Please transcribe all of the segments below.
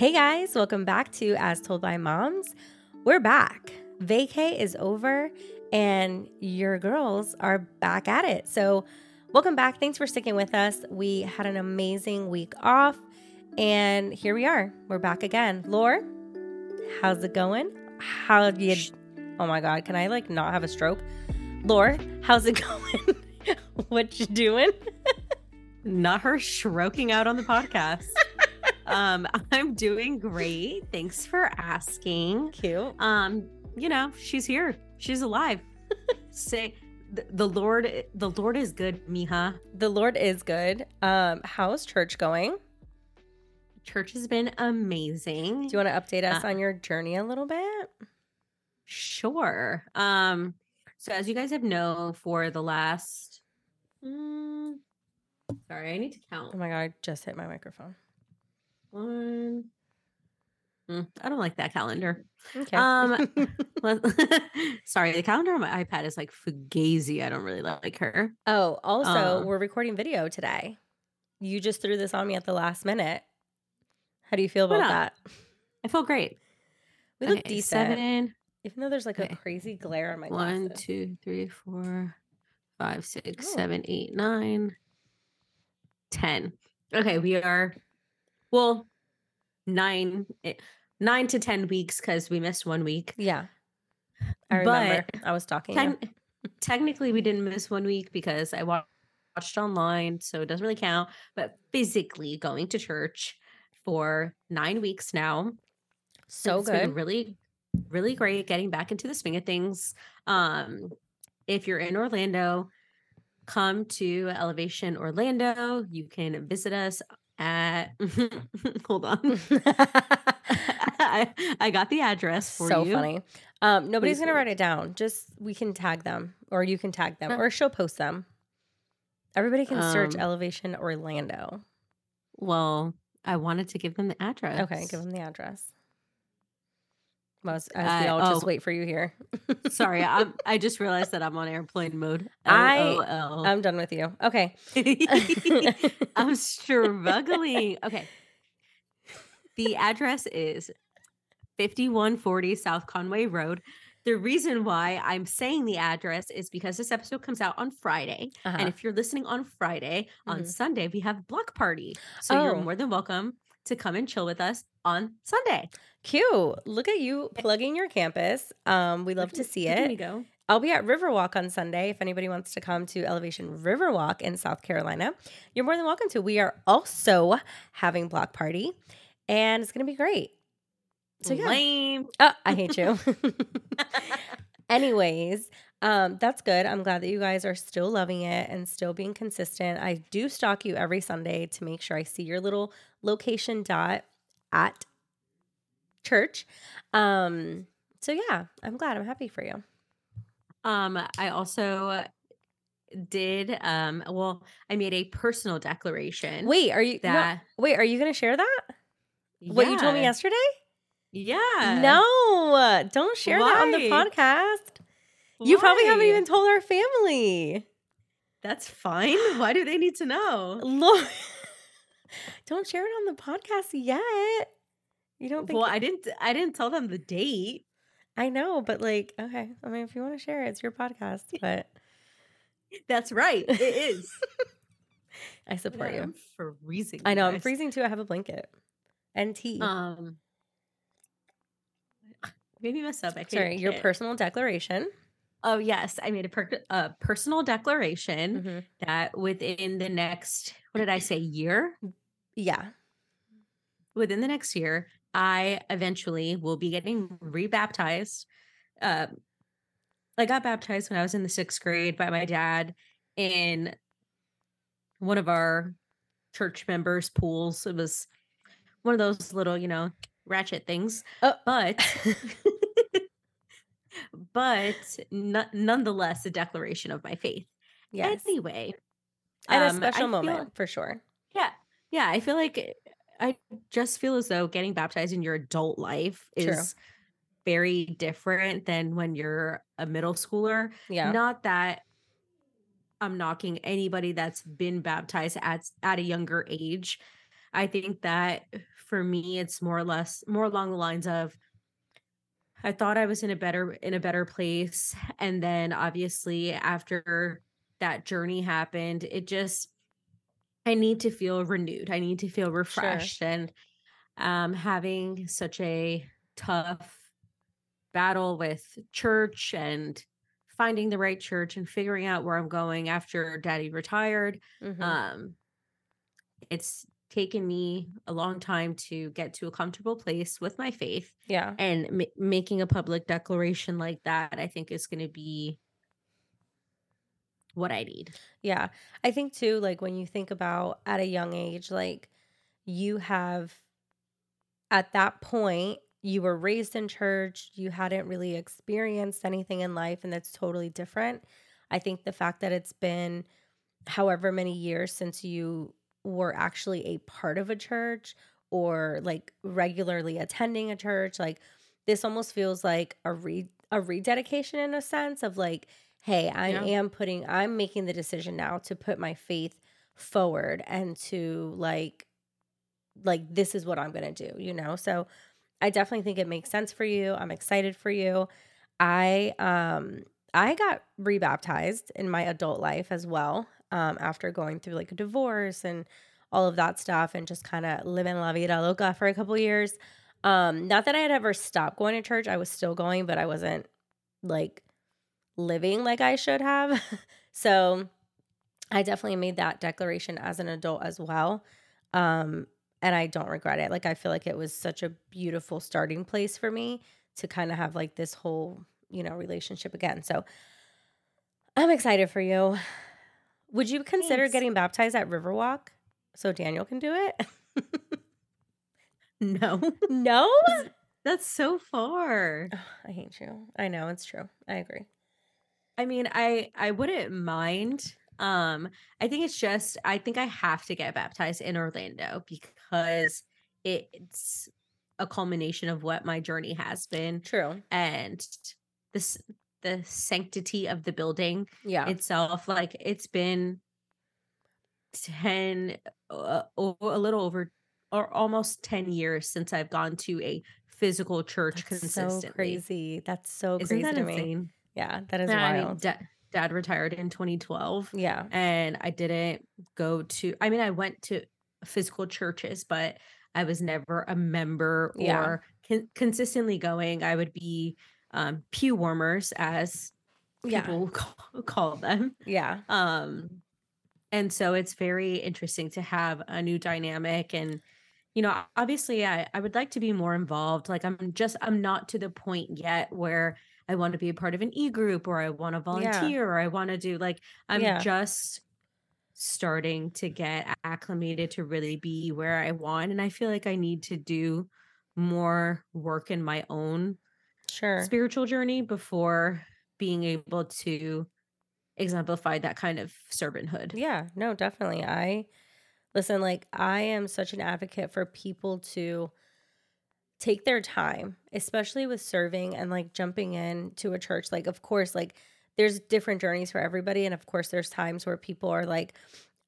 Hey guys, welcome back to As Told by Moms. We're back. Vacay is over and your girls are back at it. So, welcome back. Thanks for sticking with us. We had an amazing week off and here we are. We're back again. Lore, how's it going? How you Oh my god, can I like not have a stroke? Lore, how's it going? what you doing? not her stroking out on the podcast. Um, I'm doing great. Thanks for asking. Cute. Um, you know, she's here. She's alive. Say the, the Lord the Lord is good, Miha. The Lord is good. Um, how's church going? Church has been amazing. Do you want to update us uh, on your journey a little bit? Sure. Um, so as you guys have known for the last mm, sorry, I need to count. Oh my god, I just hit my microphone. One. Mm, I don't like that calendar. Okay. Um, sorry, the calendar on my iPad is like fugazi. I don't really like her. Oh, also, um, we're recording video today. You just threw this on me at the last minute. How do you feel about that? I feel great. We look okay, decent. Seven. Even though there's like okay. a crazy glare on my One, glasses. two, three, four, five, six, oh. seven, eight, nine, ten. Okay, we are well, nine eh, nine to ten weeks because we missed one week. Yeah. I remember. But I was talking. Ten- technically we didn't miss one week because I watched online, so it doesn't really count. But physically going to church for nine weeks now. So it's good. really, really great getting back into the swing of things. Um, if you're in Orlando, come to Elevation Orlando. You can visit us at hold on. I, I, got the address for so you. funny. Um nobody's Please gonna write it down. Just we can tag them or you can tag them or she'll post them. Everybody can search um, elevation orlando. Well i wanted to give them the address. Okay give them the address as, as we all uh, just oh, wait for you here. sorry, I'm, I just realized that I'm on airplane mode. L-O-L. I I'm done with you. Okay, I'm struggling. Okay, the address is 5140 South Conway Road. The reason why I'm saying the address is because this episode comes out on Friday. Uh-huh. And if you're listening on Friday, mm-hmm. on Sunday, we have block party. So oh. you're more than welcome to come and chill with us on Sunday. Cute. Look at you plugging your campus. Um, we love to see it. There you go. I'll be at Riverwalk on Sunday. If anybody wants to come to Elevation Riverwalk in South Carolina, you're more than welcome to. We are also having block party, and it's gonna be great. So yeah. Lame. Oh, I hate you. Anyways, um, that's good. I'm glad that you guys are still loving it and still being consistent. I do stalk you every Sunday to make sure I see your little location dot at church. Um, so yeah, I'm glad. I'm happy for you. Um, I also did um well, I made a personal declaration. Wait, are you that no, wait, are you gonna share that? Yeah. What you told me yesterday? Yeah. No, don't share Why? that on the podcast. Why? You probably haven't even told our family. That's fine. Why do they need to know? Look, don't share it on the podcast yet. You don't think Well, I didn't I didn't tell them the date. I know, but like, okay. I mean, if you want to share it, it's your podcast, but That's right. It is. I support you. I'm freezing. I know, I'm freezing too. I have a blanket and tea. Um maybe mess up. I Sorry, your personal declaration. Oh yes, I made a, per- a personal declaration mm-hmm. that within the next what did I say year? Yeah. Within the next year, I eventually will be getting rebaptized. Uh, I got baptized when I was in the sixth grade by my dad in one of our church members' pools. It was one of those little, you know, ratchet things. Oh. But but n- nonetheless a declaration of my faith. Yes. Anyway, and um, a special moment feel, for sure. Yeah, yeah. I feel like I just feel as though getting baptized in your adult life is True. very different than when you're a middle schooler. Yeah. Not that I'm knocking anybody that's been baptized at at a younger age. I think that for me, it's more or less more along the lines of I thought I was in a better in a better place. And then obviously after that journey happened, it just I need to feel renewed. I need to feel refreshed. Sure. And um having such a tough battle with church and finding the right church and figuring out where I'm going after daddy retired. Mm-hmm. Um it's taken me a long time to get to a comfortable place with my faith. Yeah. And m- making a public declaration like that, I think is going to be what I need. Yeah. I think too, like when you think about at a young age, like you have at that point, you were raised in church, you hadn't really experienced anything in life, and that's totally different. I think the fact that it's been however many years since you were actually a part of a church or like regularly attending a church like this almost feels like a re a rededication in a sense of like hey i yeah. am putting i'm making the decision now to put my faith forward and to like like this is what i'm going to do you know? So i definitely think it makes sense for you. I'm excited for you. I um i got rebaptized in my adult life as well um, after going through like a divorce and all of that stuff and just kind of living in la vida loca for a couple years. Um, not that I had ever stopped going to church, I was still going, but I wasn't like living like I should have. so I definitely made that declaration as an adult as well. Um, and I don't regret it. Like I feel like it was such a beautiful starting place for me to kind of have like this whole, you know, relationship again. So I'm excited for you. Would you consider Thanks. getting baptized at Riverwalk so Daniel can do it? no. No? That's so far. I hate you. I know it's true. I agree. I mean, I I wouldn't mind. Um, I think it's just I think I have to get baptized in Orlando because it's a culmination of what my journey has been. True. And this the sanctity of the building yeah. itself. Like it's been 10, uh, a little over or almost 10 years since I've gone to a physical church That's consistently. So crazy. That's so Isn't crazy that insane? me. Yeah, that is wild. I mean, da- dad retired in 2012. Yeah. And I didn't go to, I mean, I went to physical churches, but I was never a member or yeah. con- consistently going. I would be um, pew warmers, as people yeah. call, call them. Yeah. Um, and so it's very interesting to have a new dynamic and you know obviously I, I would like to be more involved like i'm just i'm not to the point yet where i want to be a part of an e-group or i want to volunteer yeah. or i want to do like i'm yeah. just starting to get acclimated to really be where i want and i feel like i need to do more work in my own sure spiritual journey before being able to exemplify that kind of servanthood. Yeah, no, definitely. I listen, like, I am such an advocate for people to take their time, especially with serving and like jumping in to a church. Like, of course, like, there's different journeys for everybody. And of course, there's times where people are like,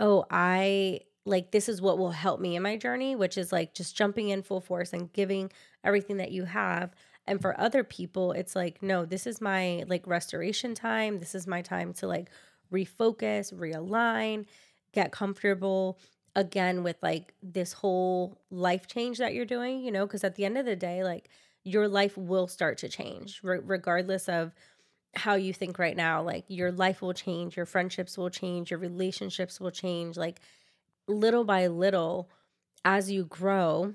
oh, I like this is what will help me in my journey, which is like just jumping in full force and giving everything that you have. And for other people, it's like, no, this is my like restoration time. This is my time to like refocus, realign, get comfortable again with like this whole life change that you're doing, you know, because at the end of the day, like your life will start to change re- regardless of how you think right now. Like your life will change, your friendships will change, your relationships will change. Like little by little, as you grow,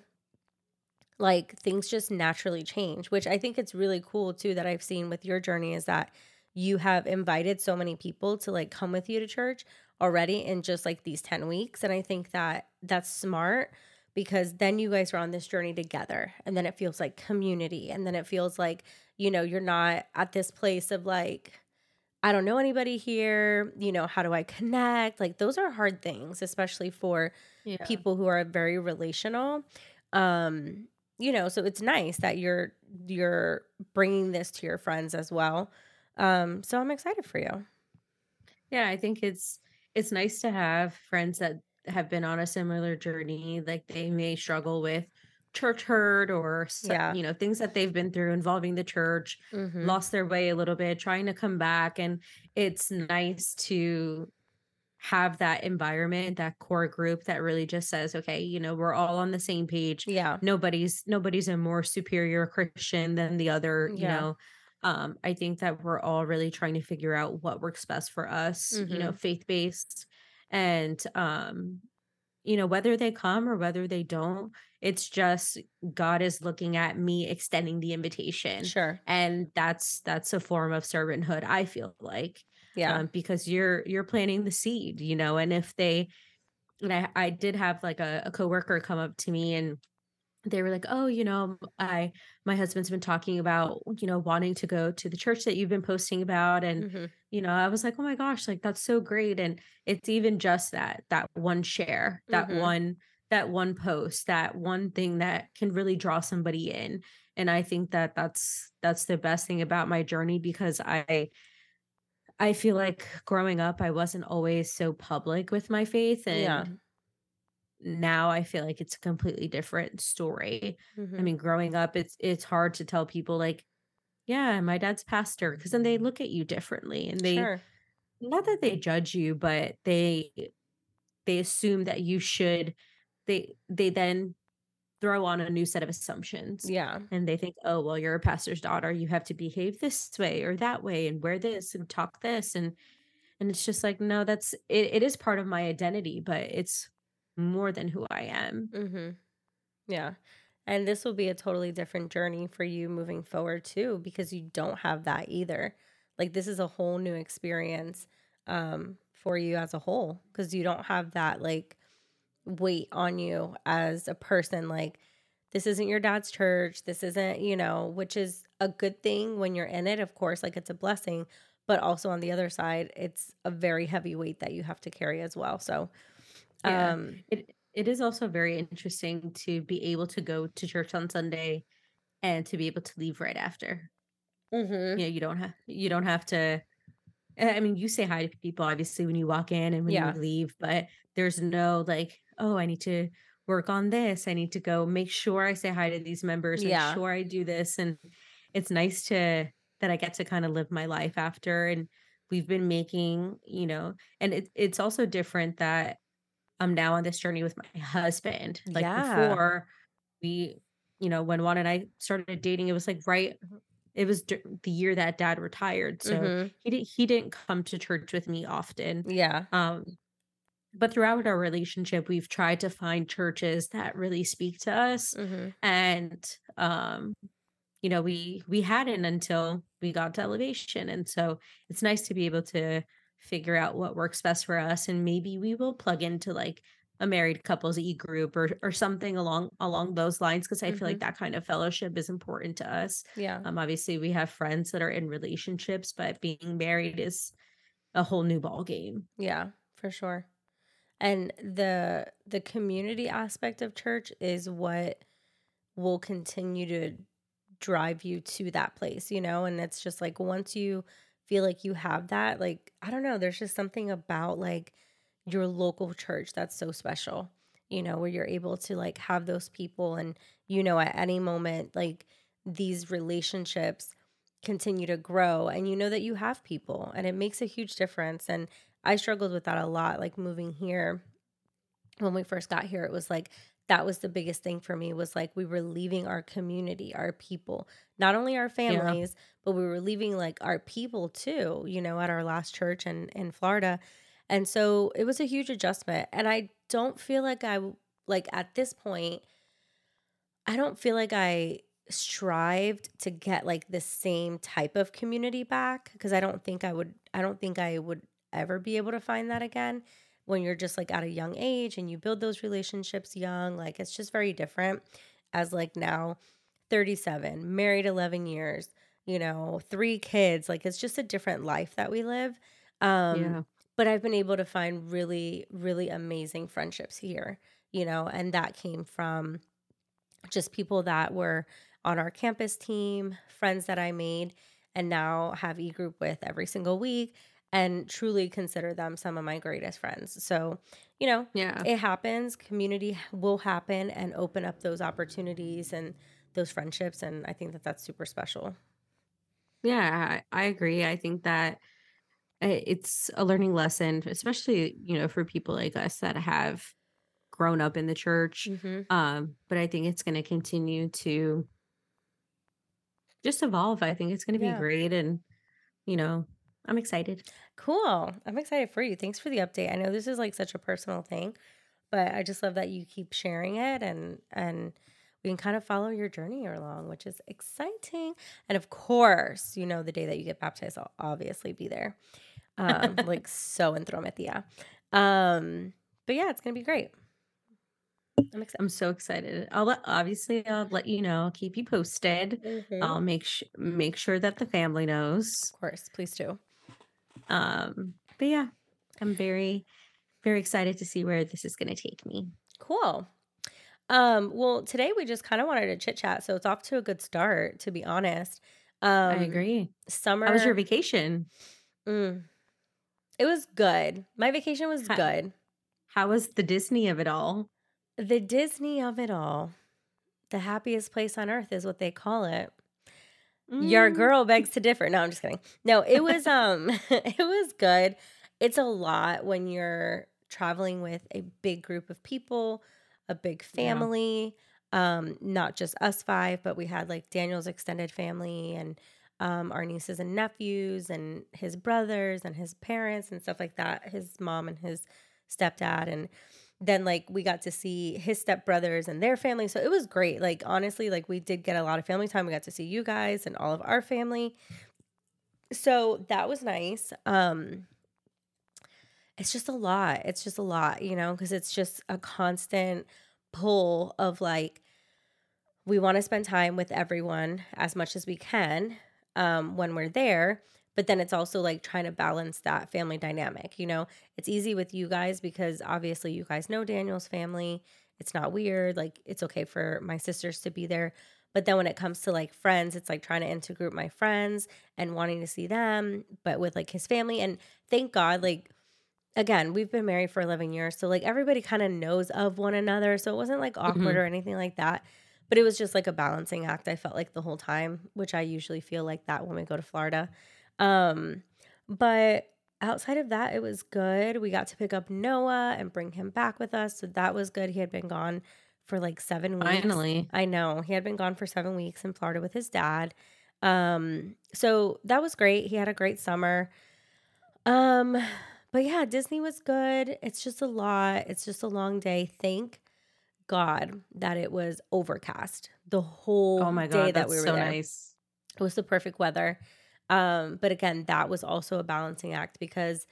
like things just naturally change, which I think it's really cool too that I've seen with your journey is that you have invited so many people to like come with you to church already in just like these 10 weeks and I think that that's smart because then you guys are on this journey together and then it feels like community and then it feels like you know you're not at this place of like I don't know anybody here, you know, how do I connect? Like those are hard things especially for yeah. people who are very relational. Um you know, so it's nice that you're you're bringing this to your friends as well. Um, so I'm excited for you. Yeah, I think it's it's nice to have friends that have been on a similar journey like they may struggle with church hurt or Yeah. you know things that they've been through involving the church Mhm. lost their way a little bit trying to come back and it's nice to have that environment that core group that really just says okay you know we're all on the same page Yeah. nobody's nobody's a more superior christian than the other you Yeah. know um i think that we're all really trying to figure out what works best for us you know Mhm. faith based and um you know whether they come or whether they don't it's just god is looking at me extending the invitation Sure. and that's that's a form of servanthood i feel like Yeah. um, because you're you're planting the seed you know and if they and i i did have like a, a coworker come up to me and they were like oh you know i my husband's been talking about you know wanting to go to the church that you've been posting about and Mhm. you know i was like oh my gosh like that's so great and it's even just that that one share that Mhm. one that one post that one thing that can really draw somebody in and i think that that's that's the best thing about my journey because i i feel like growing up i wasn't always so public with my faith and Yeah. now i feel like it's a completely different story I Mhm. mean, growing up, it's it's hard to tell people like, yeah, my dad's pastor, because then they look at you differently, and they Sure. not that they judge you, but they they assume that you should. They they then throw on a new set of assumptions, Yeah. and they think, oh, well, you're a pastor's daughter, you have to behave this way or that way, and wear this and talk this, and and it's just like, no, that's it. It is part of my identity, but it's more than who I am. Mhm. Yeah. And this will be a totally different journey for you moving forward too because you don't have that either. Like this is a whole new experience um for you as a whole because you don't have that like weight on you as a person like this isn't your dad's church. This isn't, you know, which is a good thing when you're in it, of course, like it's a blessing, but also on the other side, it's a very heavy weight that you have to carry as well. So, Yeah. um It it is also very interesting to be able to go to church on Sunday and to be able to leave right after. mhm. You know, you don't have you don't have to I I mean, you say hi to people obviously when you walk in and when Yeah. you leave, but there's no like, oh, I need to work on this. I need to go make sure I say hi to these members, make Yeah. sure I do this. And it's nice to that I get to kind of live my life after. And we've been making, you know, and it, it's also different that I'm now on this journey with my husband. Like Yeah. before, we, you know, when Juan and I started dating, it was like right, it was the year that dad retired. So Mhm. he didn't he didn't come to church with me often. Yeah. Um, but throughout our relationship, we've tried to find churches that really speak to us. Mhm. And um, you know, we we hadn't until we got to elevation. And so it's nice to be able to figure out what works best for us. And maybe we will plug into like a married couples e group or or something along along those lines because I feel like Mhm. that kind of fellowship is important to us. Yeah. Um, obviously we have friends that are in relationships, but being married is a whole new ball game. Yeah, for sure. And the the community aspect of church is what will continue to drive you to that place, you know? And it's just like once you feel like you have that, like I don't know, there's just something about like your local church that's so special, you know, where you're able to like have those people and you know at any moment like these relationships continue to grow and you know that you have people and it makes a huge difference and I struggled with that a lot like moving here. When we first got here it was like that was the biggest thing for me was like we were leaving our community our people not only our families but we were leaving like our people too you know at our last church in in Florida. And so it was a huge adjustment and I don't feel like I like at this point I don't feel like I strived to get like the same type of community back because I don't think I would I don't think I would ever be able to find that again when you're just like at a young age and you build those relationships young like it's just very different as like now 37 married 11 years you know 3 kids like it's just a different life that we live um yeah. but I've been able to find really, really amazing friendships here, you know, and that came from just people that were on our campus team, friends that I made, and now have e group with every single week and truly consider them some of my greatest friends. So, you know, Yeah. it happens. Community will happen and open up those opportunities and those friendships. And I think that that's super special. Yeah, I, agree. I think that it's a learning lesson, especially, you know, for people like us that have grown up in the church. hmm Um, but I think it's going to continue to just evolve. I think it's going to Yeah. be great. And, you know, I'm excited. Cool. I'm excited for you. Thanks for the update. I know this is like such a personal thing, but I just love that you keep sharing it and and we can kind of follow your journey along, which is exciting. And of course, you know, the day that you get baptized, I'll obviously be there. Um, like so entrometida. Um, but yeah, it's gonna be great. I'm excited. I'm so excited. I'll let, obviously I'll let you know, keep you posted. Mhm. I'll make sh- make sure that the family knows. Of course, please do. Um, but yeah, I'm very, very excited to see where this is going to take me. Cool. Um, well, today we just kind of wanted to chit chat, so it's off to a good start, to be honest. Um, I agree. Summer. How was your vacation? Mm. It was good. My vacation was Ha- good. How was the Disney of it all? The Disney of it all, the happiest place on earth is what they call it. Your Mm, girl begs to differ. No, I'm just kidding. No, it was um it was good. It's a lot when you're traveling with a big group of people, a big Yeah. family, um not just us five, but we had like Daniel's extended family and um our nieces and nephews and his brothers and his parents and stuff like that, his mom and his stepdad and then like we got to see his stepbrothers and their family so it was great like honestly like we did get a lot of family time we got to see you guys and all of our family. So that was nice um it's just a lot it's just a lot you know because it's just a constant pull of like we want to spend time with everyone as much as we can um when we're there but then it's also like trying to balance that family dynamic you know it's easy with you guys because obviously you guys know Daniel's family. It's not weird. Like it's okay for my sisters to be there. But then when it comes to like friends, it's like trying to intergroup my friends and wanting to see them, but with like his family. And thank God, like again, we've been married for 11 years. So like everybody kind of knows of one another. So it wasn't like awkward Mhm. or anything like that. But it was just like a balancing act. I felt like the whole time, which I usually feel like that when we go to Florida. Um, but outside of that, it was good. We got to pick up Noah and bring him back with us. So that was good. He had been gone for like seven weeks. Finally. I know. He had been gone for seven weeks in Florida with his dad. Um, so that was great. He had a great summer. Um, but yeah, Disney was good. It's just a lot. It's just a long day. Thank God that it was overcast the whole Oh my day God. that That's we were so there. nice. It was the perfect weather. Um, but again, that was also a balancing act because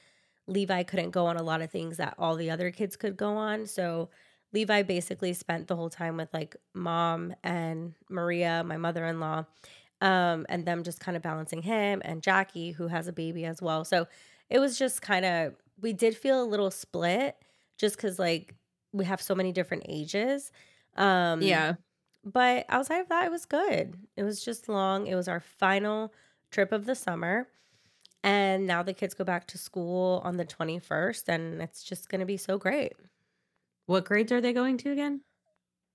Levi couldn't go on a lot of things that all the other kids could go on. So Levi basically spent the whole time with like mom and Maria, my mother in law, um, and them just kind of balancing him and Jackie, who has a baby as well. So it was just kind of, we did feel a little split just because like we have so many different ages. Um, Yeah. but outside of that, it was good. It was just long. It was our final trip of the summer. And now the kids go back to school on the 21st, and it's just going to be so great. What grades are they going to again?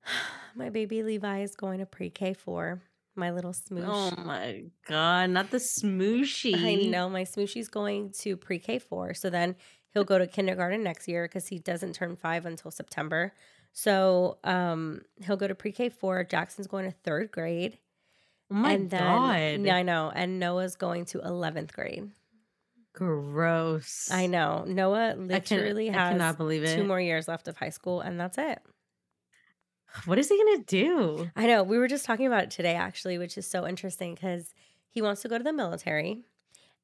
My baby Levi is going to pre K four. My little smoosh. Oh my God. Not the smooshy. I know my smooshie's going to pre K four. So then he'll go to kindergarten next year because he doesn't turn five until September. So um, he'll go to pre K four. Jackson's going to third grade. Oh my and then, God. Yeah, I know. And Noah's going to 11th grade. Gross. I know. Noah I, can, literally I has cannot believe it. two more years left of high school, and that's it. What is he going to do? I know. We were just talking about it today, actually, which is so interesting because he wants to go to the military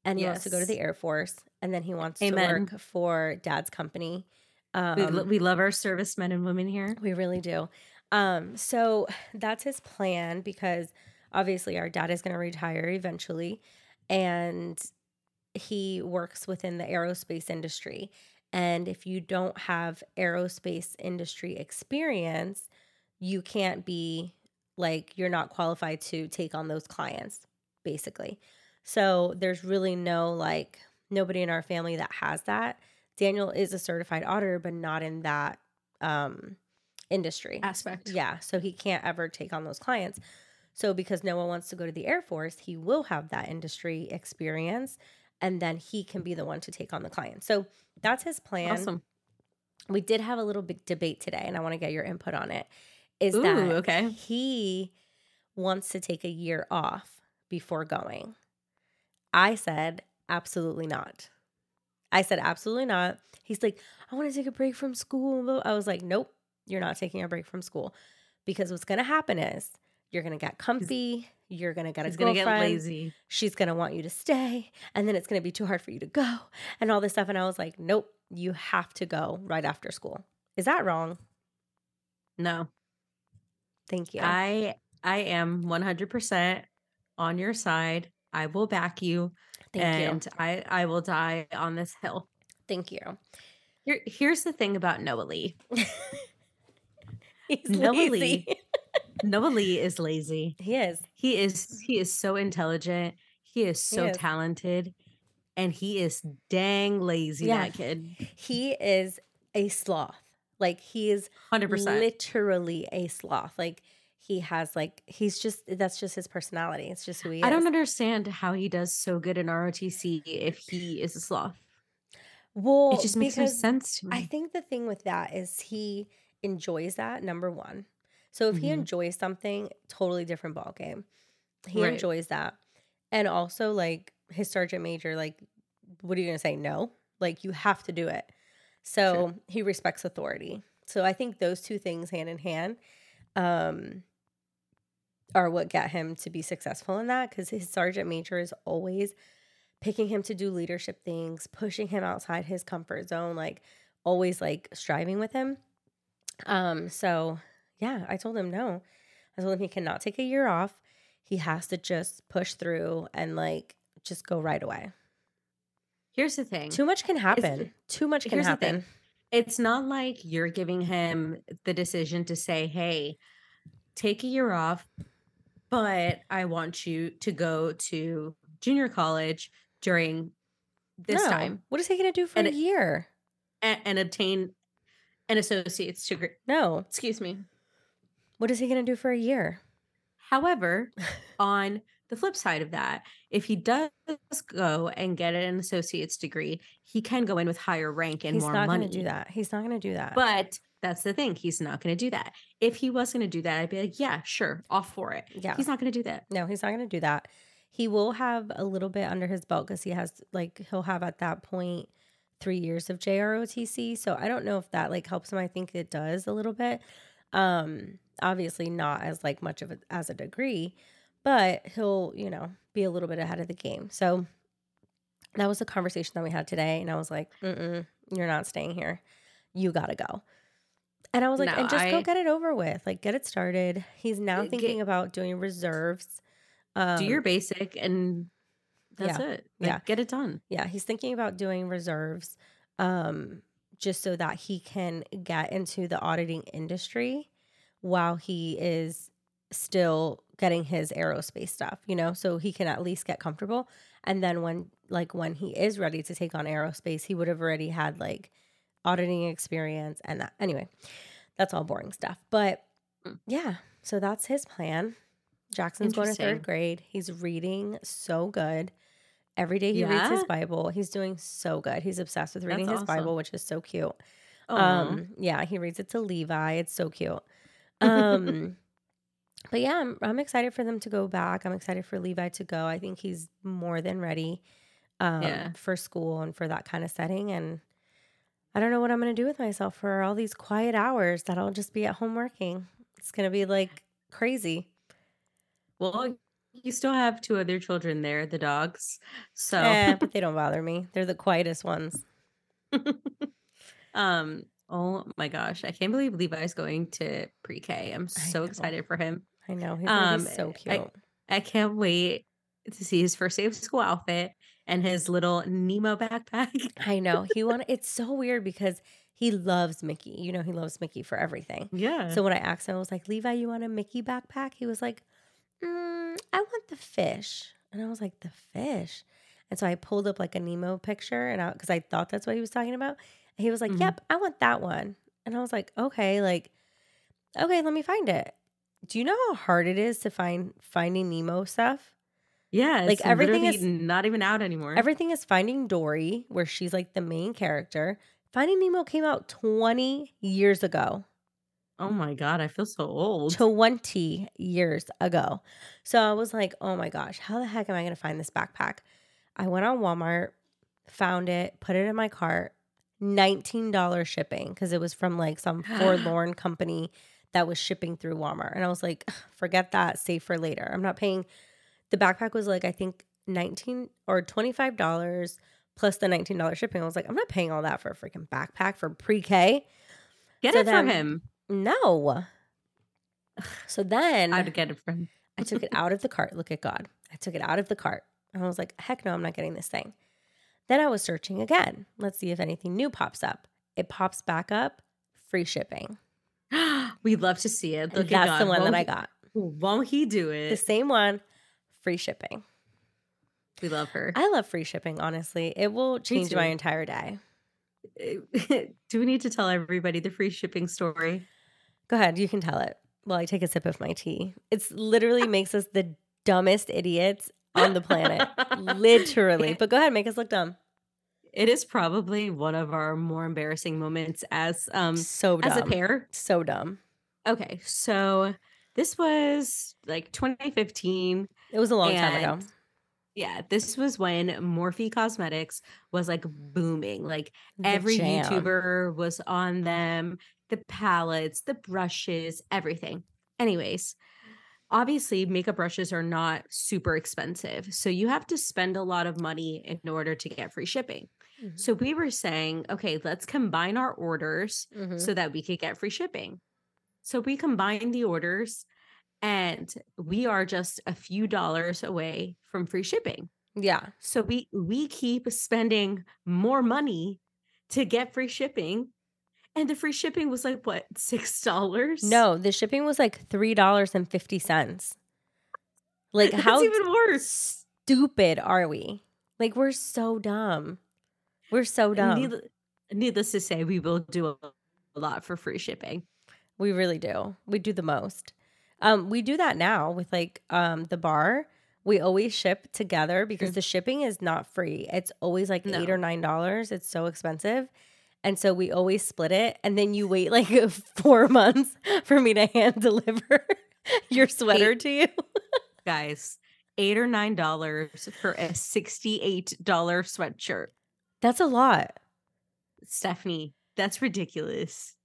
and he wants to go to the Air Force, and then he wants Amen. to work for dad's company. Um, we, we love our servicemen and women here. We really do. Um, so that's his plan because obviously our dad is going to retire eventually, and he works within the aerospace industry. And if you don't have aerospace industry experience, you can't be like, you're not qualified to take on those clients, basically. So there's really no like, nobody in our family that has that. Daniel is a certified auditor, but not in that um, industry. Aspect. Yeah. So he can't ever take on those clients. So because Noah wants to go to the Air Force, he will have that industry experience and then he can be the one to take on the client. So that's his plan. Awesome. We did have a little big debate today and I want to get your input on it. Is Ooh, that okay. he wants to take a year off before going. I said absolutely not. I said absolutely not. He's like, I want to take a break from school. I was like, nope, you're not taking a break from school because what's going to happen is you're going to get comfy. You're going to get a He's gonna girlfriend. get lazy. She's going to want you to stay. And then it's going to be too hard for you to go and all this stuff. And I was like, nope, you have to go right after school. Is that wrong? No. Thank you. I I am 100% on your side. I will back you Thank and you. I I will die on this hill. Thank you. Here, here's the thing about Noah Lee. He's Noah lazy. Lee. Noah Lee is lazy. He is. He is he is so intelligent. He is so is. talented. And he is dang lazy, Yeah. that kid. He is a sloth. Like he is 100%. literally a sloth. Like he has like he's just that's just his personality. It's just who he is. I don't understand how he does so good in ROTC if he is a sloth. Well, it just makes no sense to me. I think the thing with that is he enjoys that number one. So if he Mhm. enjoys something, totally different ball game. He Right. enjoys that, and also like his sergeant major, like, what are you gonna say? No, like you have to do it. So he respects authority. So I think those two things hand in hand, um, are what get him to be successful in that because his sergeant major is always picking him to do leadership things, pushing him outside his comfort zone, like always like striving with him. Um, so yeah, I told him no. I told him he cannot take a year off. He has to just push through and like just go right away. Here's the thing. Too much can happen. Too much can here's the thing. happen. it's not like you're giving him the decision to say, "Hey, take a year off, but I want you to go to junior college during this No. time What is he gonna do for And a year? and, and obtain an associate's degree." No. Excuse me. What is he gonna do for a year? However, on the flip side of that, if he does go and get an associate's degree, he can go in with higher rank and He's more not gonna do that. He's not gonna do that. But that's the thing. He's not going to do that. If he was going to do that, I'd be like, yeah, sure, off for it. yeah. He's not going to do that. No, he's not going to do that. He will have a little bit under his belt because he has like he'll have at that point three years of JROTC. So I don't know if that like helps him. I think it does a little bit. Um, obviously not as like much of a, as a degree, but he'll you know be a little bit ahead of the game. So that was the conversation that we had today, and I was like, Mm-mm, "You're not staying here. You got to go." And I was like, No, "And just go get it over with. Like, get it started." He's now get- thinking about doing reserves. Um, do your basic and that's yeah, it. Like, yeah. Get it done. yeah, he's thinking about doing reserves, um, just so that he can get into the auditing industry while he is still getting his aerospace stuff, you know, so he can at least get comfortable. And then when like when he is ready to take on aerospace, he would have already had like auditing experience and that. Anyway, that's all boring stuff. But Mm. yeah, so that's his plan. Jackson's going to third grade. He's reading so good. Every day he reads his Bible. He's doing so good. He's obsessed with reading That's his awesome. Bible, which is so cute. Um, Um, yeah, he reads it to Levi. It's so cute. Um, but yeah, I'm, I'm excited for them to go back. I'm excited for Levi to go. I think he's more than ready um, Yeah. for school and for that kind of setting. And I don't know what I'm going to do with myself for all these quiet hours that I'll just be at home working. It's going to be like crazy. well, you still have two other children there, the dogs. So, Eh, but they don't bother me. They're the quietest ones. um, oh my gosh, I can't believe Levi's going to pre-K. I'm so excited for him. I know. He's going to be Um, so cute. I can't wait to see his first day of school outfit and his little Nemo backpack. I know. He want it's so weird because he loves Mickey. You know, he loves Mickey for everything. Yeah. So when I asked him, I was like, Levi, you want a Mickey backpack? He was like, mm, I want the fish. And I was like, the fish? And so I pulled up like a Nemo picture and because I, thought that's what he was talking about. He was like, Mhm. Yep, I want that one. And I was like, Okay, like, okay, let me find it. Do you know how hard it is to find finding Nemo stuff? Yeah, Like, everything is- not even out anymore. Everything is Finding Dory, where she's like the main character. Finding Nemo came out 20 years ago. oh my god, I feel so old. 20 years ago. So I was like, oh my gosh, how the heck am I going to find this backpack? I went on Walmart, found it, put it in my cart, $19 shipping because it was from like some forlorn company that was shipping through Walmart. And I was like, forget that, save for later. I'm not paying. The backpack was like, I think 19 or $25 plus the $19 shipping. I was like, I'm not paying all that for a freaking backpack for pre K. Get so it then- for him. No. So then I'd get it for him. I took it out of the cart. Look at God. I took it out of the cart. And I was like, heck no, I'm not getting this thing. Then I was searching again. Let's see if anything new pops up. It pops back up, free shipping. We'd love to see it. Look That's at the one that Won't I he- got. Won't he do it? The same one, free shipping. we love her. I love free shipping, honestly. It will change my entire day. do we need to tell everybody the free shipping story? Go ahead, you can tell it while I take a sip of my tea. It's literally makes us the dumbest idiots on the planet. literally. But go ahead, make us look dumb. It is probably one of our more embarrassing moments as um So dumb. as a pair. So dumb. Okay, so this was like 2015. It was a long time ago. Yeah, this was when Morphe Cosmetics was like booming. Like The every jam. YouTuber was on them, the palettes, the brushes, everything. Anyways, obviously, makeup brushes are not super expensive. So you have to spend a lot of money in order to get free shipping. Mhm. So we were saying, okay, let's combine our orders Mhm. so that we could get free shipping. So we combined the orders and we are just a few dollars away from free shipping. Yeah. So we we keep spending more money to get free shipping. And the free shipping was like what, six dollars? No, the shipping was like three dollars and fifty cents. Like That's how even worse. stupid are we? Like we're so dumb. We're so dumb. Needless, needless to say, we will do a, a lot for free shipping. we really do. We do the most. Um, we do that now with like um the bar. We always ship together because Mm. the shipping is not free. It's always like eight or nine dollars. It's so expensive. And so we always split it. And then you wait like four months for me to hand deliver your sweater to you. Guys, eight or nine dollars for a $68 sweatshirt. That's a lot. Stephanie, that's ridiculous.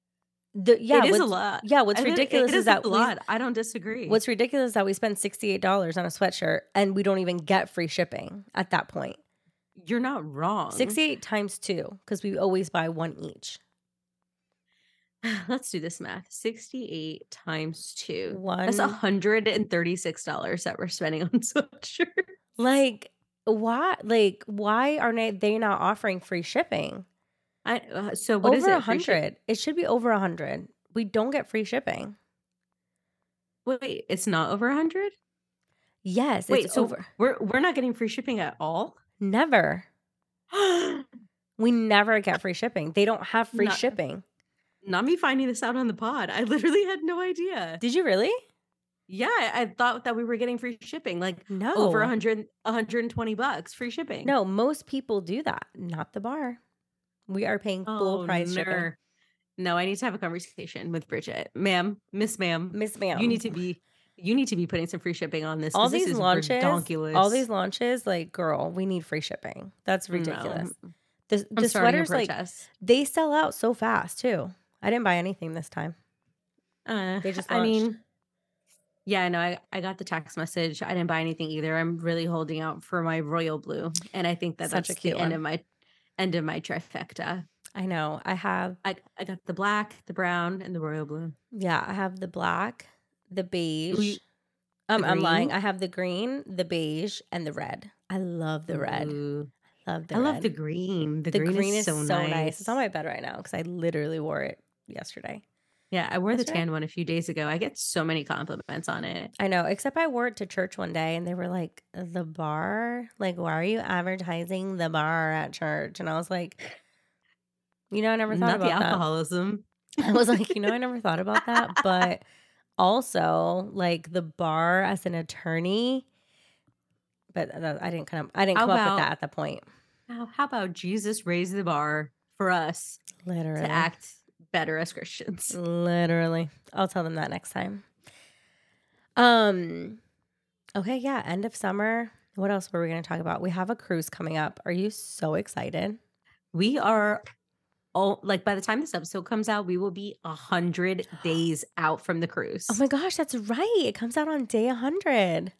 The, yeah, it is a lot. Yeah, what's I mean, it- ridiculous it is that a we, lot. I don't disagree. what's ridiculous is that we spend sixty eight dollars on a sweatshirt and we don't even get free shipping at that point. You're not wrong. Sixty eight times two because we always buy one each. Let's do this math. 68 times two. One That's $136 that we're spending on sweatshirts. like why like why are they not offering free shipping? I, uh, so what is over a it? Free ship- hundred. It should be over a hundred. We don't get free shipping. Wait, it's not over a 100? Yes, Wait, it's so over. we're we're not getting free shipping at all? Never. We never get free shipping. They don't have free Not- shipping. not me finding this out on the pod. I literally had no idea. Did you really? Yeah, I, thought that we were getting free shipping, like No. over 100 120 bucks free shipping. No, most people do that. Not the bar. We are paying full Oh, price shipping. No, I need to have a conversation with Bridget. Ma'am, Miss Ma'am, Miss Ma'am. you need to be you need to be putting some free shipping on this. all this these is launches. redonkulous. All these launches, like girl, we need free shipping. That's No, ridiculous. The, I'm the a sweaters, like they sell out so fast too. I didn't buy anything this time. Uh, They just I mean, yeah, no, I, I got the text message. I didn't buy anything either. I'm really holding out for my royal blue, and I think that Such a that's cute the end one. of my end of my trifecta. I know. I have I I got the black, the brown, and the royal blue. yeah, I have the black, the beige. um, the I'm lying. I have the green, the beige, and the red. I love the red. Ooh. Love the I love the green. The, the green, is, so, nice. It's on my bed right now because I literally wore it yesterday. Yeah, I wore That's the right. tan one a few days ago. I get so many compliments on it. I know, except I wore it to church one day and they were like, the bar? Like, why are you advertising the bar at church? And I was like, you know, I never thought Not about the that. alcoholism. I was like, you know, I never thought about that. But also, like, the bar as an attorney, but I didn't come, I didn't come up with that at the point. How, how about Jesus raised the bar for us Literally. to act better as Christians? Literally. I'll tell them that next time. Um okay, yeah, end of summer. What else were we going to talk about? We have a cruise coming up. Are you so excited? We are all like by the time this episode comes out, we will be a hundred days out from the cruise. Oh my gosh, that's right. It comes out on day 100.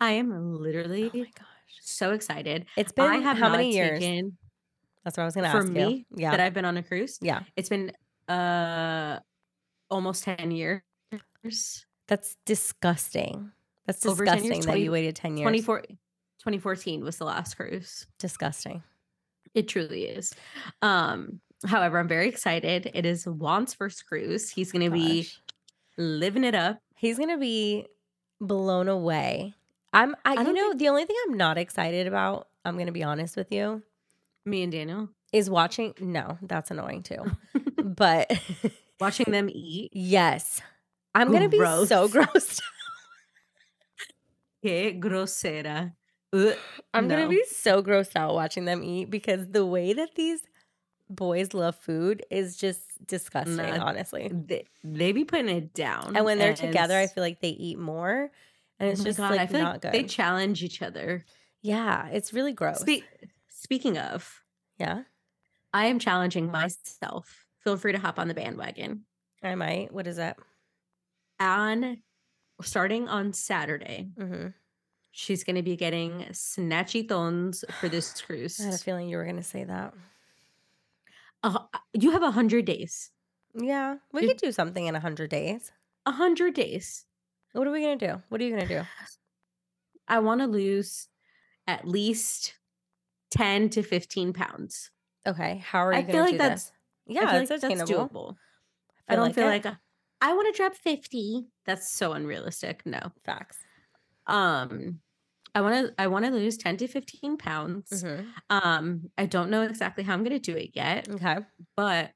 I am literally Oh my gosh. so excited. It's been I have how many years? taken That's what I was going to for ask me you. Yeah. that I've been on a cruise. yeah. It's been uh almost 10 years. That's disgusting. That's 10 years, disgusting that 20 you waited 10 years. 24 2014 was the last cruise. Disgusting. It truly is. Um, however, I'm very excited. It is Juan's first cruise. He's going to be living it up. He's gonna be blown away. I'm I, I you know, think- the only thing I'm not excited about, I'm gonna be honest with you, Me and Daniel is watching no, that's annoying too. but watching them eat. yes. I'm gonna be so Gross. grossed. Que grosera. Ugh, I'm gonna be so grossed out watching them eat because the way that these boys love food is just disgusting, honestly. They, they be putting it down. And when they're together, I feel like they eat more. And it's Oh just God, like I feel not like good. they challenge each other. yeah, it's really gross. Spe- speaking of, yeah, I am challenging myself. Feel free to hop on the bandwagon. I might. What is that? On starting on Saturday, hmm she's going to be getting snatchy thons for this cruise. I had a feeling you were gonna say that. Uh, you have a hundred days. Yeah, we Did- could do something in a hundred days. A hundred days. What are we gonna do? What are you gonna do? I want to lose at least ten to fifteen pounds. Okay, how are you I feel like do that's this? Yeah, I feel like that's doable. I feel don't like feel it. like uh, I want to drop fifty. That's so unrealistic. No. Facts. Um, I want to I want to lose ten to fifteen pounds. Mhm. Um, I don't know exactly how I'm going to do it yet, Okay. but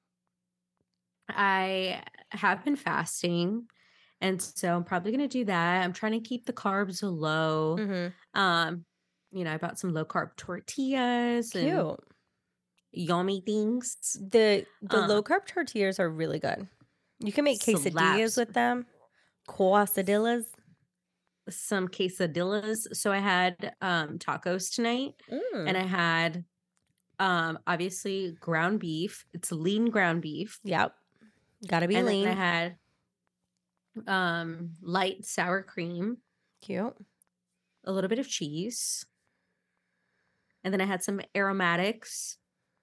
I have been fasting. And so I'm probably going to do that. I'm trying to keep the carbs low. hmm Um, you know, I bought some low carb tortillas and yummy things. The the Uh, low carb tortillas are really good. You can make quesadillas Slaps. with them. Quesadillas. Some quesadillas. So I had um tacos tonight Mm. and I had um obviously ground beef. It's lean ground beef. yep. Gotta be and lean. I had um light sour cream, Cute. a little bit of cheese. And then I had some aromatics,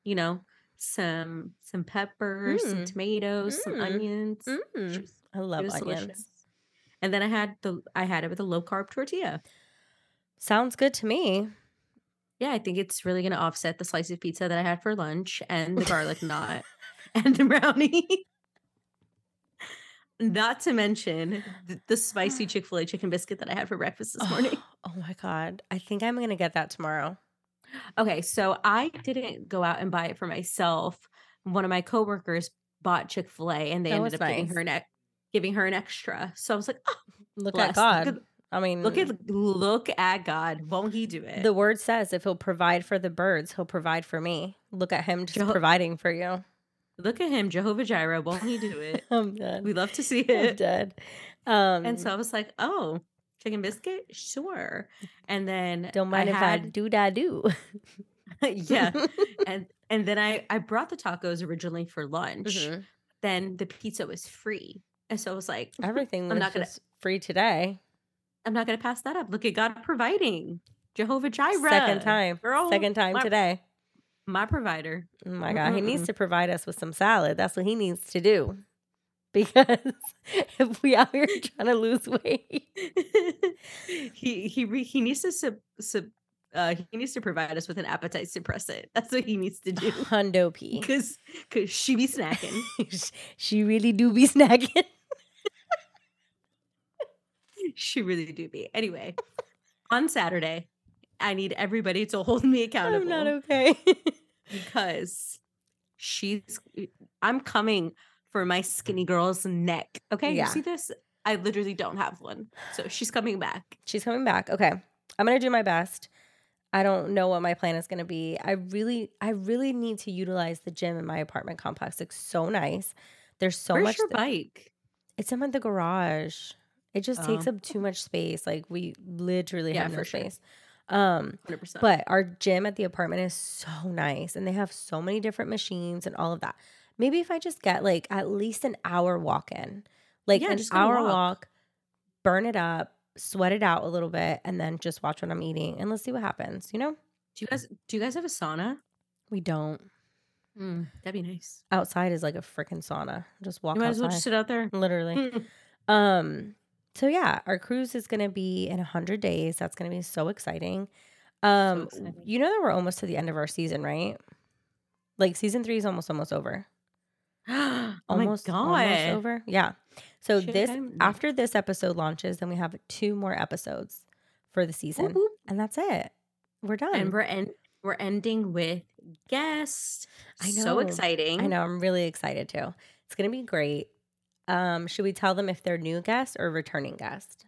you know, some some peppers, some Mm. tomatoes, some Mm. onions. Mm. I love onions. delicious. And then I had the I had it with a low carb tortilla. Sounds good to me. Yeah, I think it's really gonna offset the slice of pizza that I had for lunch and the garlic knot and the brownie. Not to mention the, the spicy Chick fil A chicken biscuit that I had for breakfast this oh, morning. Oh my god. I think I'm gonna get that tomorrow. Okay, so I didn't go out and buy it for myself. One of my coworkers bought Chick fil A and they That ended up giving her an giving her an extra. So I was like, oh, Look blessed. at God. I mean, look at look at God. Won't he do it? the word says if he'll provide for the birds, he'll provide for me. Look at him just Jeho- providing for you. look at him, Jehovah Jireh. Won't he do it? I'm dead. we love to see I'm it. dead. Um, And so I was like, oh, chicken biscuit? Sure. And then don't mind if I had, do da do. yeah. And and then I I brought the tacos originally for lunch. Mhm. Then the pizza was free. And so I was like, hmm, Everything was I'm not gonna- free today. I'm not gonna pass that up. Look at God providing. Jehovah Jireh. Second time. Girl, Second time my- today. My provider. Oh my God. He needs to provide us with some salad. That's what he needs to do. Because if we out here trying to lose weight, he he re, he needs to sub, sub, uh, he needs to provide us with an appetite suppressant. That's what he needs to do. Hundo P. Because because she be snacking. she really do be snacking. she really do be. Anyway, on Saturday, I need everybody to hold me accountable. I'm not okay. because she's I'm coming for my skinny girl's neck. Okay. Yeah. You see this? I literally don't have one. So she's coming back. She's coming back. Okay. I'm going to do my best. I don't know what my plan is going to be. I really I really need to utilize the gym in my apartment complex. It's so nice. There's so Where's much your th- bike? It's in the garage. It just takes Oh. up too much space. Like we literally Yeah, have no for sure. space. Um 100%. But our gym at the apartment is so nice and they have so many different machines and all of that. Maybe if I just get like at least an hour walk in, like Yeah, an just hour walk. walk, burn it up, sweat it out a little bit, and then just watch what I'm eating and let's see what happens. You know, do you guys do you guys have a sauna? we don't. Mm, that'd be nice. Outside is like a freaking sauna. Just walk You might as well just sit out there. Literally. Um, so yeah, our cruise is gonna be in hundred days. That's gonna be so exciting. Um, exciting. you know that we're almost to the end of our season, right? Like season three is almost almost over. almost, oh Almost, my almost god. over. Yeah. So Shit, this after this episode launches, then we have two more episodes for the season, whoop. and that's it. We're done. And we're end we're ending with guests. I know, So exciting. I know. I'm really excited too. It's gonna be great. Um, should we tell them if they're new guests or returning guest,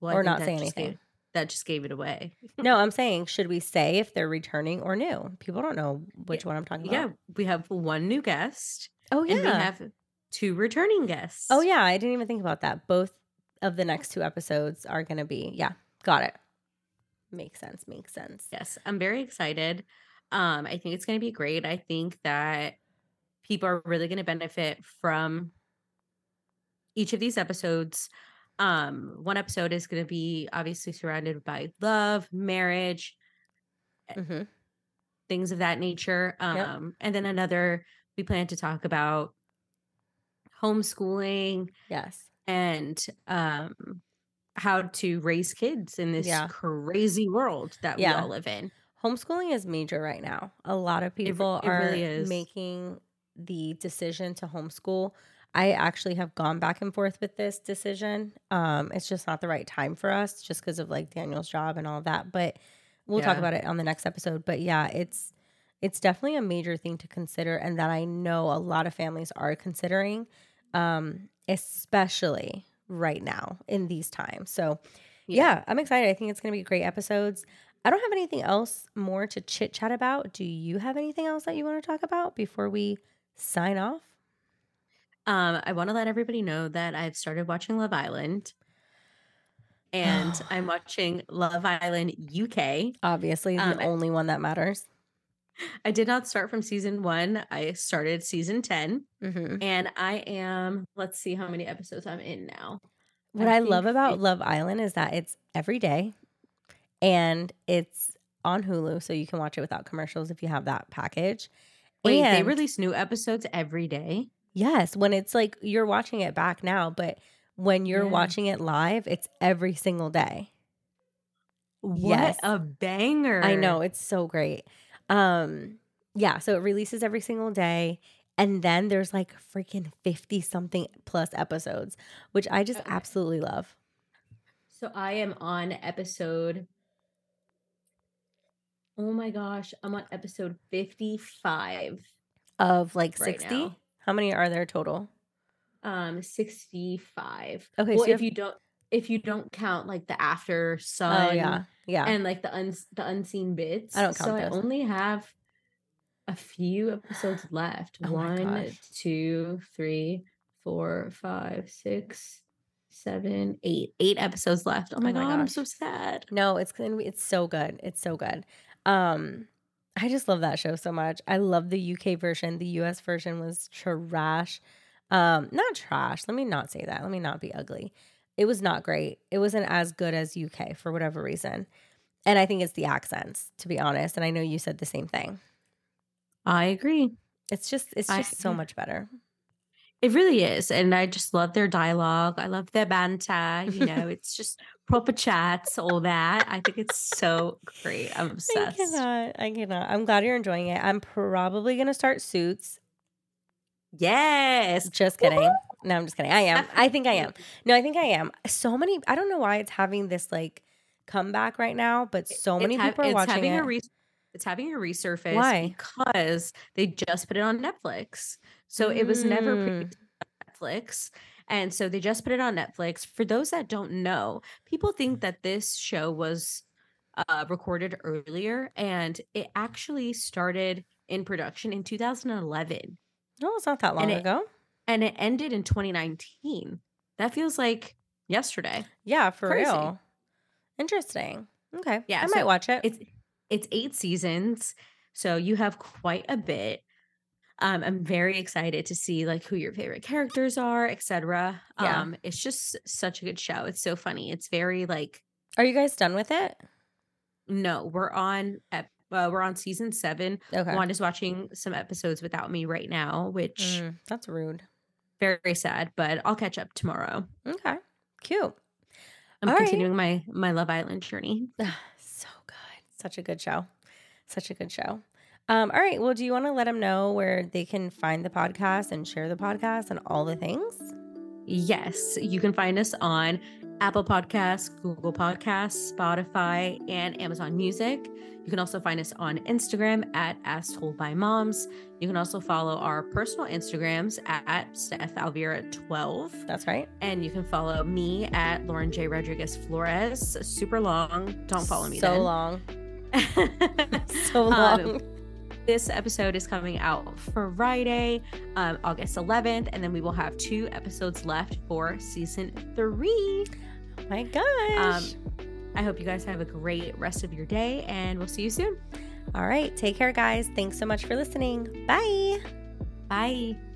Well, or not say anything? gave- that just gave it away. no, I'm saying should we say if they're returning or new? People don't know which one I'm talking about. Yeah, we have one new guest Oh yeah. we have two returning guests. oh yeah. I didn't even think about that. Both of the next two episodes are gonna be. Yeah. Got it. Makes sense. Makes sense. Yes, I'm very excited. Um, I think it's going to be great. I think that people are really going to benefit from each of these episodes. Um, one episode is going to be obviously surrounded by love, marriage, hmm things of that nature. Um, Yep. and then another we plan to talk about homeschooling Yes. and um how to raise kids in this Yeah. crazy world that Yeah. we all live in. Homeschooling is major right now. A lot of people it are really making the decision to homeschool. I actually have gone back and forth with this decision. Um, it's just not the right time for us, just because of like Daniel's job and all that. But we'll talk about it on the next episode. But yeah, it's it's definitely a major thing to consider, and that I know a lot of families are considering, um, especially right now in these times. So yeah, I'm excited. I think it's going to be great episodes. I don't have anything else more to chit chat about. Do you have anything else that you want to talk about before we sign off? Um, I want to let everybody know that I've started watching Love Island. And I'm watching Love Island UK. Obviously, the Um, only one that matters. I did not start from season one. I started season 10. hmm And I am, let's see how many episodes I'm in now. What I I, love about it- Love Island is that it's every day and it's on Hulu, so you can watch it without commercials if you have that package. Wait, they release new episodes every day? Yes, when it's like you're watching it back now, but when you're Yeah. watching it live, it's every single day. What Yes. a banger. I know it's so great. Um yeah, so it releases every single day and then there's like freaking 50 something plus episodes, which I just Okay. absolutely love. So I am on episode. Oh my gosh, I'm on episode 55. Of like Right 60. now. How many are there total? Um 65. Okay, well, so you if have- you don't if you don't count like the after sun Oh yeah. Yeah. and like the uns the unseen bits. I don't count. so count I only have a few episodes left. Oh One, gosh. two, three, four, five, six, seven, eight. Eight episodes left. Oh my, Oh my god, I'm so sad. No, it's gonna be it's so good. It's so good. Um I just love that show so much. I love the UK version. The US version was trash. Um, not trash. Let me not say that. Let me not be ugly. It was not great. It wasn't as good as UK for whatever reason. And I think it's the accents, to be honest. And I know you said the same thing. I agree. It's just it's I- just so much better. It really is. And I just love their dialogue. I love their banter. You know, it's just proper chats, all that. I think it's so great. I'm obsessed. I cannot. I cannot. I'm glad you're enjoying it. I'm probably gonna start suits. Yes. Just kidding. No, I'm just kidding. I am. I think I am. No, I think I am. So many. I don't know why it's having this like comeback right now, but so many ha- people are it's watching having it. A res- it's having a resurface Why? because they just put it on Netflix. So it was never Mm. previously on Netflix. And so they just put it on Netflix. For those that don't know, people think that this show was uh, recorded earlier and it actually started in production in 2011 no, it's not that long and it- ago. And it ended in 2019. That feels like yesterday. Yeah, for crazy. real. Interesting. Okay. Yeah, I might watch it. it's it's eight seasons so you have quite a bit um i'm very excited to see like who your favorite characters are etc Yeah. um it's just such a good show it's so funny it's very like Are you guys done with it? no we're on ep- uh, we're on season seven Okay. wanda's watching some episodes without me right now which Mm, that's rude. Very sad but i'll catch up tomorrow Okay. Cute. i'm All right. continuing my my love island journey so good. Such a good show. Such a good show. Um, all right. Well, do you want to let them know where they can find the podcast and share the podcast and all the things? Yes, you can find us on Apple Podcasts, Google Podcasts, Spotify, and Amazon Music. You can also find us on Instagram at As Told by Moms. You can also follow our personal Instagrams at Steph Alvira 12. That's right. And you can follow me at Lauren J. Rodriguez Flores. Super long. Don't follow me So then. long. So Um, long. this episode is coming out Friday, um, August 11th, and then we will have two episodes left for season three. My um, gosh. I hope you guys have a great rest of your day, and we'll see you soon. all right. Take care, guys. Thanks so much for listening. Bye. Bye.